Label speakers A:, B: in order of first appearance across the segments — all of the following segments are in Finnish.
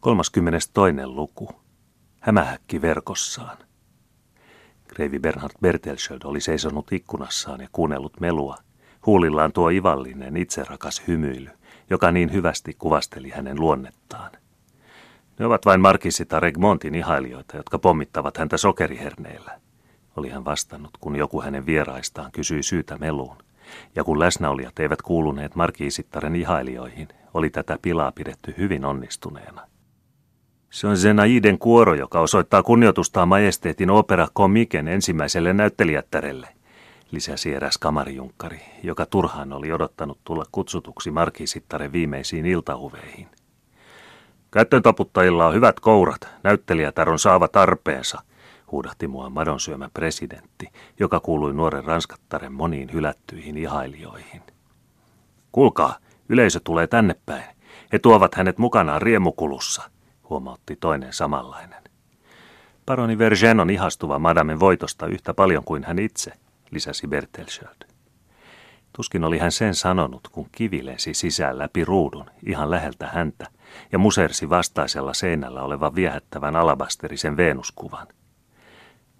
A: 32. luku. Hämähäkki verkossaan. Kreivi Bernhard Bertelsköld oli seisonut ikkunassaan ja kuunnellut melua. Huulillaan tuo ivallinen, itserakas hymyily, joka niin hyvästi kuvasteli hänen luonnettaan. Ne ovat vain Markisita Regmontin ihailijoita, jotka pommittavat häntä sokeriherneillä, oli hän vastannut, kun joku hänen vieraistaan kysyi syytä meluun. Ja kun läsnäolijat eivät kuuluneet Markiisittaren ihailijoihin, oli tätä pilaa pidetty hyvin onnistuneena. Se on Zenaiden kuoro, joka osoittaa kunnioitustaan majesteetin opera komiken ensimmäiselle näyttelijättärelle, lisäsi eräs kamarijunkkari, joka turhaan oli odottanut tulla kutsutuksi markiisittaren viimeisiin iltahuveihin. Käyttötaputtajilla on hyvät kourat, näyttelijätär on saava tarpeensa, huudahti mua madonsyömä presidentti, joka kuului nuoren ranskattaren moniin hylättyihin ihailijoihin. Kuulkaa, yleisö tulee tänne päin. He tuovat hänet mukanaan riemukulussa – huomautti toinen samanlainen. Paroni Vergen on ihastuva madamen voitosta yhtä paljon kuin hän itse, lisäsi Bertelsköld. Tuskin oli hän sen sanonut, kun kivi lensi sisään läpi ruudun, ihan läheltä häntä, ja musersi vastaisella seinällä olevan viehättävän alabasterisen Venuskuvan.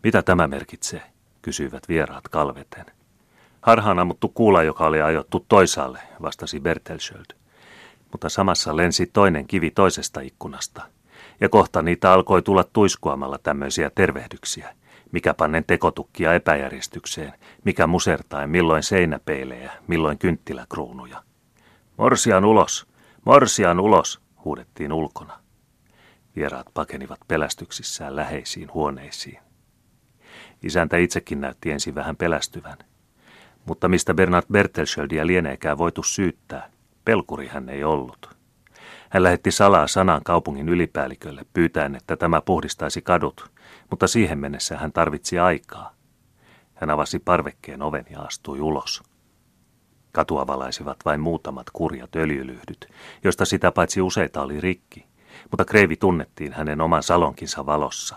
A: Mitä tämä merkitsee? kysyivät vieraat kalveten. Harhaan ammuttu kuula, joka oli ajottu toisaalle, vastasi Bertelsköld. Mutta samassa lensi toinen kivi toisesta ikkunasta – ja kohta niitä alkoi tulla tuiskuamalla tämmöisiä tervehdyksiä. Mikä pannen tekotukkia epäjärjestykseen, mikä musertain, milloin seinäpeilejä, milloin kynttiläkruunuja. Morsian ulos, morsian ulos, huudettiin ulkona. Vieraat pakenivat pelästyksissään läheisiin huoneisiin. Isäntä itsekin näytti ensin vähän pelästyvän. Mutta mistä Bernard Bertelschöldiä lieneekään voitu syyttää, pelkuri hän ei ollut. Hän lähetti salaa sanan kaupungin ylipäällikölle pyytäen, että tämä puhdistaisi kadut, mutta siihen mennessä hän tarvitsi aikaa. Hän avasi parvekkeen oven ja astui ulos. Katua valaisivat vain muutamat kurjat öljylyhdyt, joista sitä paitsi useita oli rikki, mutta Kreivi tunnettiin hänen oman salonkinsa valossa.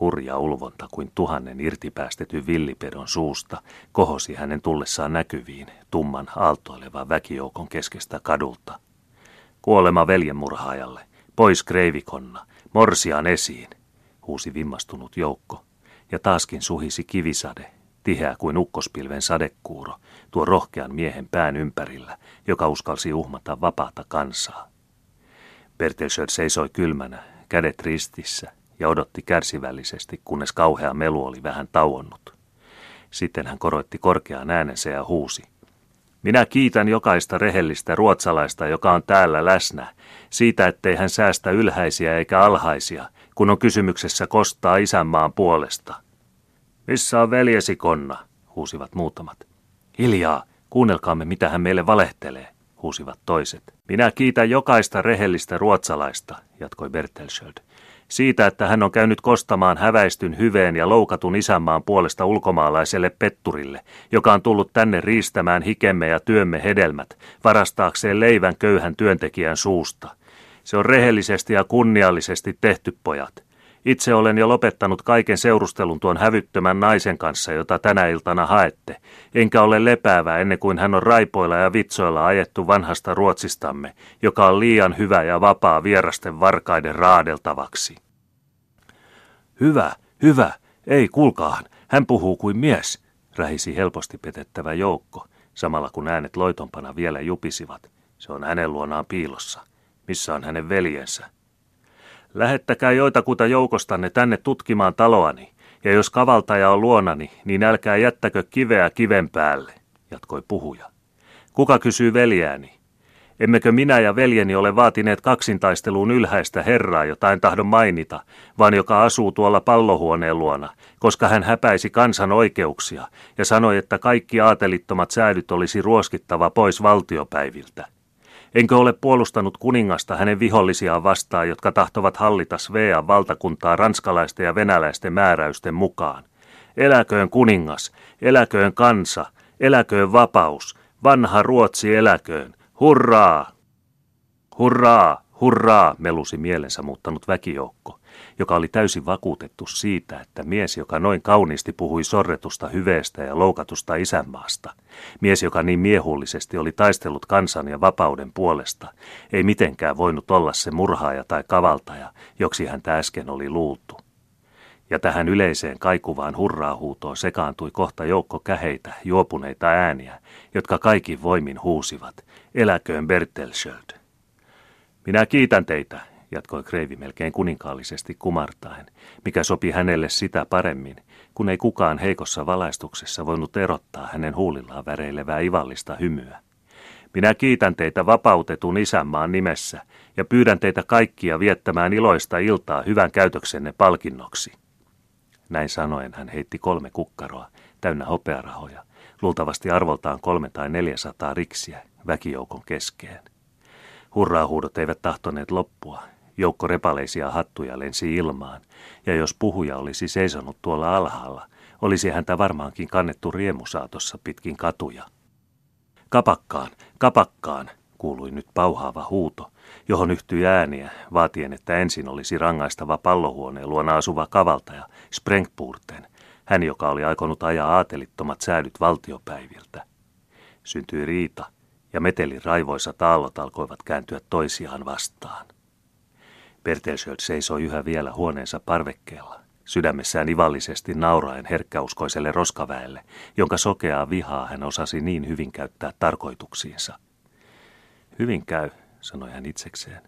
A: Hurja ulvonta kuin tuhannen irtipäästetyn villipedon suusta kohosi hänen tullessaan näkyviin tumman aaltoilevan väkijoukon keskestä kadulta. Kuolema veljenmurhaajalle. Pois kreivikonna. Morsiaan esiin, huusi vimmastunut joukko. Ja taaskin suhisi kivisade, tiheä kuin ukkospilven sadekuuro, tuo rohkean miehen pään ympärillä, joka uskalsi uhmata vapaata kansaa. Bertelsöd seisoi kylmänä, kädet ristissä, ja odotti kärsivällisesti, kunnes kauhea melu oli vähän tauonnut. Sitten hän koroitti korkeaan äänensä ja huusi. Minä kiitän jokaista rehellistä ruotsalaista, joka on täällä läsnä, siitä ettei hän säästä ylhäisiä eikä alhaisia, kun on kysymyksessä kostaa isänmaan puolesta. Missä on veljesi konna, huusivat muutamat. Hiljaa, kuunnelkaamme mitä hän meille valehtelee, huusivat toiset. Minä kiitän jokaista rehellistä ruotsalaista, jatkoi Bertelsköld siitä, että hän on käynyt kostamaan häväistyn hyveen ja loukatun isänmaan puolesta ulkomaalaiselle petturille, joka on tullut tänne riistämään hikemme ja työmme hedelmät, varastaakseen leivän köyhän työntekijän suusta. Se on rehellisesti ja kunniallisesti tehty, pojat. Itse olen jo lopettanut kaiken seurustelun tuon hävyttömän naisen kanssa, jota tänä iltana haette, enkä ole lepäävä ennen kuin hän on raipoilla ja vitsoilla ajettu vanhasta Ruotsistamme, joka on liian hyvä ja vapaa vierasten varkaiden raadeltavaksi. Hyvä, hyvä, ei kuulkaahan, hän puhuu kuin mies, rähisi helposti petettävä joukko, samalla kun äänet loitompana vielä jupisivat. Se on hänen luonaan piilossa. Missä on hänen veljensä? Lähettäkää joitakuta joukostanne tänne tutkimaan taloani, ja jos kavaltaja on luonani, niin älkää jättäkö kiveä kiven päälle, jatkoi puhuja. Kuka kysyy veljääni? Emmekö minä ja veljeni ole vaatineet kaksintaisteluun ylhäistä herraa, jota en tahdo mainita, vaan joka asuu tuolla pallohuoneen luona, koska hän häpäisi kansan oikeuksia ja sanoi, että kaikki aatelittomat säädyt olisi ruoskittava pois valtiopäiviltä. Enkö ole puolustanut kuningasta hänen vihollisiaan vastaan, jotka tahtovat hallita Svean valtakuntaa ranskalaisten ja venäläisten määräysten mukaan? Eläköön kuningas, eläköön kansa, eläköön vapaus, vanha Ruotsi eläköön, hurraa! Hurraa, Hurraa, melusi mielensä muuttanut väkijoukko, joka oli täysin vakuutettu siitä, että mies, joka noin kauniisti puhui sorretusta hyveestä ja loukatusta isänmaasta, mies, joka niin miehullisesti oli taistellut kansan ja vapauden puolesta, ei mitenkään voinut olla se murhaaja tai kavaltaja, joksi häntä äsken oli luultu. Ja tähän yleiseen kaikuvaan hurraahuutoon sekaantui kohta joukko käheitä, juopuneita ääniä, jotka kaikin voimin huusivat, eläköön Bertelsköld. Minä kiitän teitä, jatkoi Kreivi melkein kuninkaallisesti kumartaen, mikä sopi hänelle sitä paremmin, kun ei kukaan heikossa valaistuksessa voinut erottaa hänen huulillaan väreilevää ivallista hymyä. Minä kiitän teitä vapautetun isänmaan nimessä ja pyydän teitä kaikkia viettämään iloista iltaa hyvän käytöksenne palkinnoksi. Näin sanoen hän heitti kolme kukkaroa, täynnä hopearahoja, luultavasti arvoltaan kolme tai neljäsataa riksiä, väkijoukon keskeen. Hurraahuudot eivät tahtoneet loppua. Joukko repaleisia hattuja lensi ilmaan, ja jos puhuja olisi seisonut tuolla alhaalla, olisi häntä varmaankin kannettu riemusaatossa pitkin katuja. Kapakkaan, kapakkaan, kuului nyt pauhaava huuto, johon yhtyi ääniä, vaatien, että ensin olisi rangaistava pallohuoneen luona asuva kavaltaja, Sprengpurten, hän joka oli aikonut ajaa aatelittomat säädyt valtiopäiviltä. Syntyi riita, ja metelin raivoissa taallot alkoivat kääntyä toisiaan vastaan. Bertelsköld seisoi yhä vielä huoneensa parvekkeella, sydämessään ivallisesti nauraen herkkäuskoiselle roskaväelle, jonka sokeaa vihaa hän osasi niin hyvin käyttää tarkoituksiinsa. Hyvin käy, sanoi hän itsekseen.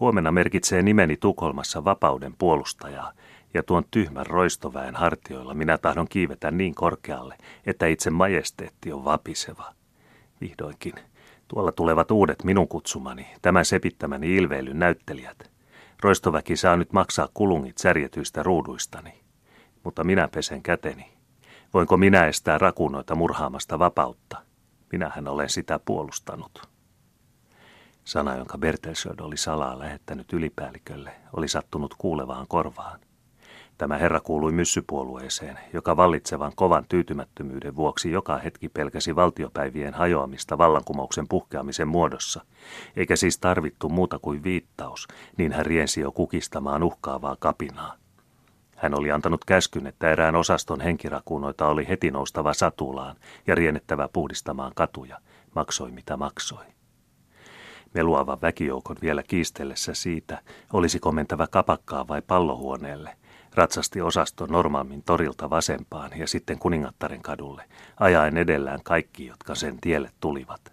A: Huomenna merkitsee nimeni Tukholmassa vapauden puolustajaa, ja tuon tyhmän roistoväen hartioilla minä tahdon kiivetä niin korkealle, että itse majesteetti on vapiseva. Vihdoinkin Tuolla tulevat uudet minun kutsumani, tämän sepittämäni ilveilyn näyttelijät. Roistoväki saa nyt maksaa kulungit särjetyistä ruuduistani. Mutta minä pesen käteni. Voinko minä estää rakunoita murhaamasta vapautta? Minähän olen sitä puolustanut. Sana, jonka Bertelsöld oli salaa lähettänyt ylipäällikölle, oli sattunut kuulevaan korvaan. Tämä herra kuului myssypuolueeseen, joka vallitsevan kovan tyytymättömyyden vuoksi joka hetki pelkäsi valtiopäivien hajoamista vallankumouksen puhkeamisen muodossa, eikä siis tarvittu muuta kuin viittaus, niin hän riensi jo kukistamaan uhkaavaa kapinaa. Hän oli antanut käskyn, että erään osaston henkirakunoita oli heti noustava satulaan ja riennettävä puhdistamaan katuja, maksoi mitä maksoi. Meluavan väkijoukon vielä kiistellessä siitä, olisi komentava kapakkaa vai pallohuoneelle – Ratsasti osasto Normanmin torilta vasempaan ja sitten Kuningattaren kadulle, ajaen edellään kaikki, jotka sen tielle tulivat.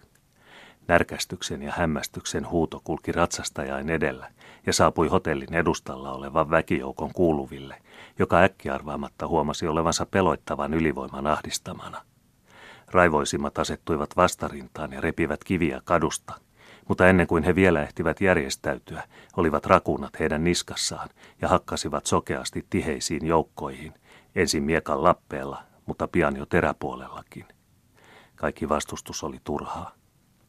A: Närkästyksen ja hämmästyksen huuto kulki ratsastajain edellä ja saapui hotellin edustalla olevan väkijoukon kuuluville, joka äkkiarvaamatta huomasi olevansa peloittavan ylivoiman ahdistamana. Raivoisimmat asettuivat vastarintaan ja repivät kiviä kadusta, mutta ennen kuin he vielä ehtivät järjestäytyä, olivat rakunat heidän niskassaan ja hakkasivat sokeasti tiheisiin joukkoihin, ensin miekan lappeella, mutta pian jo teräpuolellakin. Kaikki vastustus oli turhaa.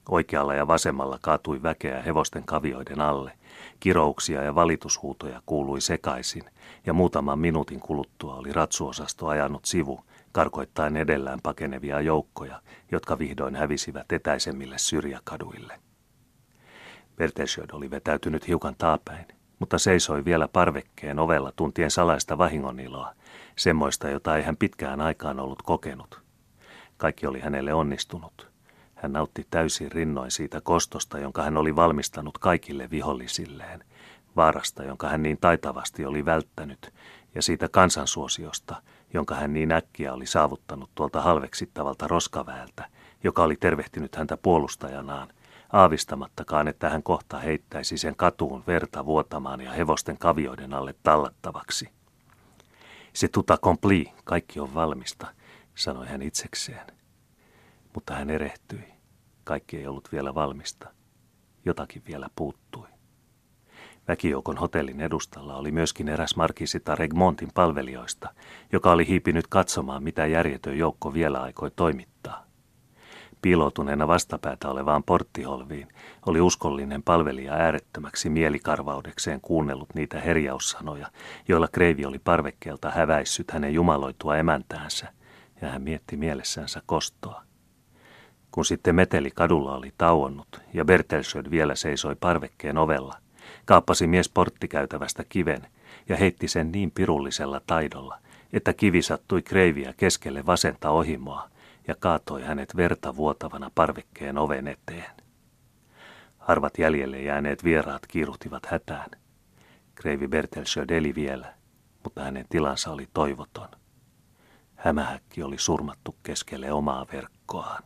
A: Oikealla ja vasemmalla kaatui väkeä hevosten kavioiden alle. Kirouksia ja valitushuutoja kuului sekaisin, ja muutaman minuutin kuluttua oli ratsuosasto ajanut sivu, karkoittaen edellään pakenevia joukkoja, jotka vihdoin hävisivät etäisemmille syrjäkaduille. Bertelsjöd oli vetäytynyt hiukan taapäin, mutta seisoi vielä parvekkeen ovella tuntien salaista vahingoniloa, semmoista, jota ei hän pitkään aikaan ollut kokenut. Kaikki oli hänelle onnistunut. Hän nautti täysin rinnoin siitä kostosta, jonka hän oli valmistanut kaikille vihollisilleen, vaarasta, jonka hän niin taitavasti oli välttänyt, ja siitä kansansuosiosta, jonka hän niin äkkiä oli saavuttanut tuolta halveksittavalta roskaväeltä, joka oli tervehtinyt häntä puolustajanaan aavistamattakaan, että hän kohta heittäisi sen katuun verta vuotamaan ja hevosten kavioiden alle tallattavaksi. Se tuta kompli, kaikki on valmista, sanoi hän itsekseen. Mutta hän erehtyi. Kaikki ei ollut vielä valmista. Jotakin vielä puuttui. Väkijoukon hotellin edustalla oli myöskin eräs markisita Regmontin palvelijoista, joka oli hiipinyt katsomaan, mitä järjetön joukko vielä aikoi toimittaa piiloutuneena vastapäätä olevaan porttiholviin, oli uskollinen palvelija äärettömäksi mielikarvaudekseen kuunnellut niitä herjaussanoja, joilla Kreivi oli parvekkeelta häväissyt hänen jumaloitua emäntäänsä, ja hän mietti mielessänsä kostoa. Kun sitten meteli kadulla oli tauonnut ja Bertelsöd vielä seisoi parvekkeen ovella, kaappasi mies porttikäytävästä kiven ja heitti sen niin pirullisella taidolla, että kivi sattui kreiviä keskelle vasenta ohimoa ja kaatoi hänet verta vuotavana parvekkeen oven eteen. Harvat jäljelle jääneet vieraat kiiruhtivat hätään. Kreivi Bertelsöd eli vielä, mutta hänen tilansa oli toivoton. Hämähäkki oli surmattu keskelle omaa verkkoaan.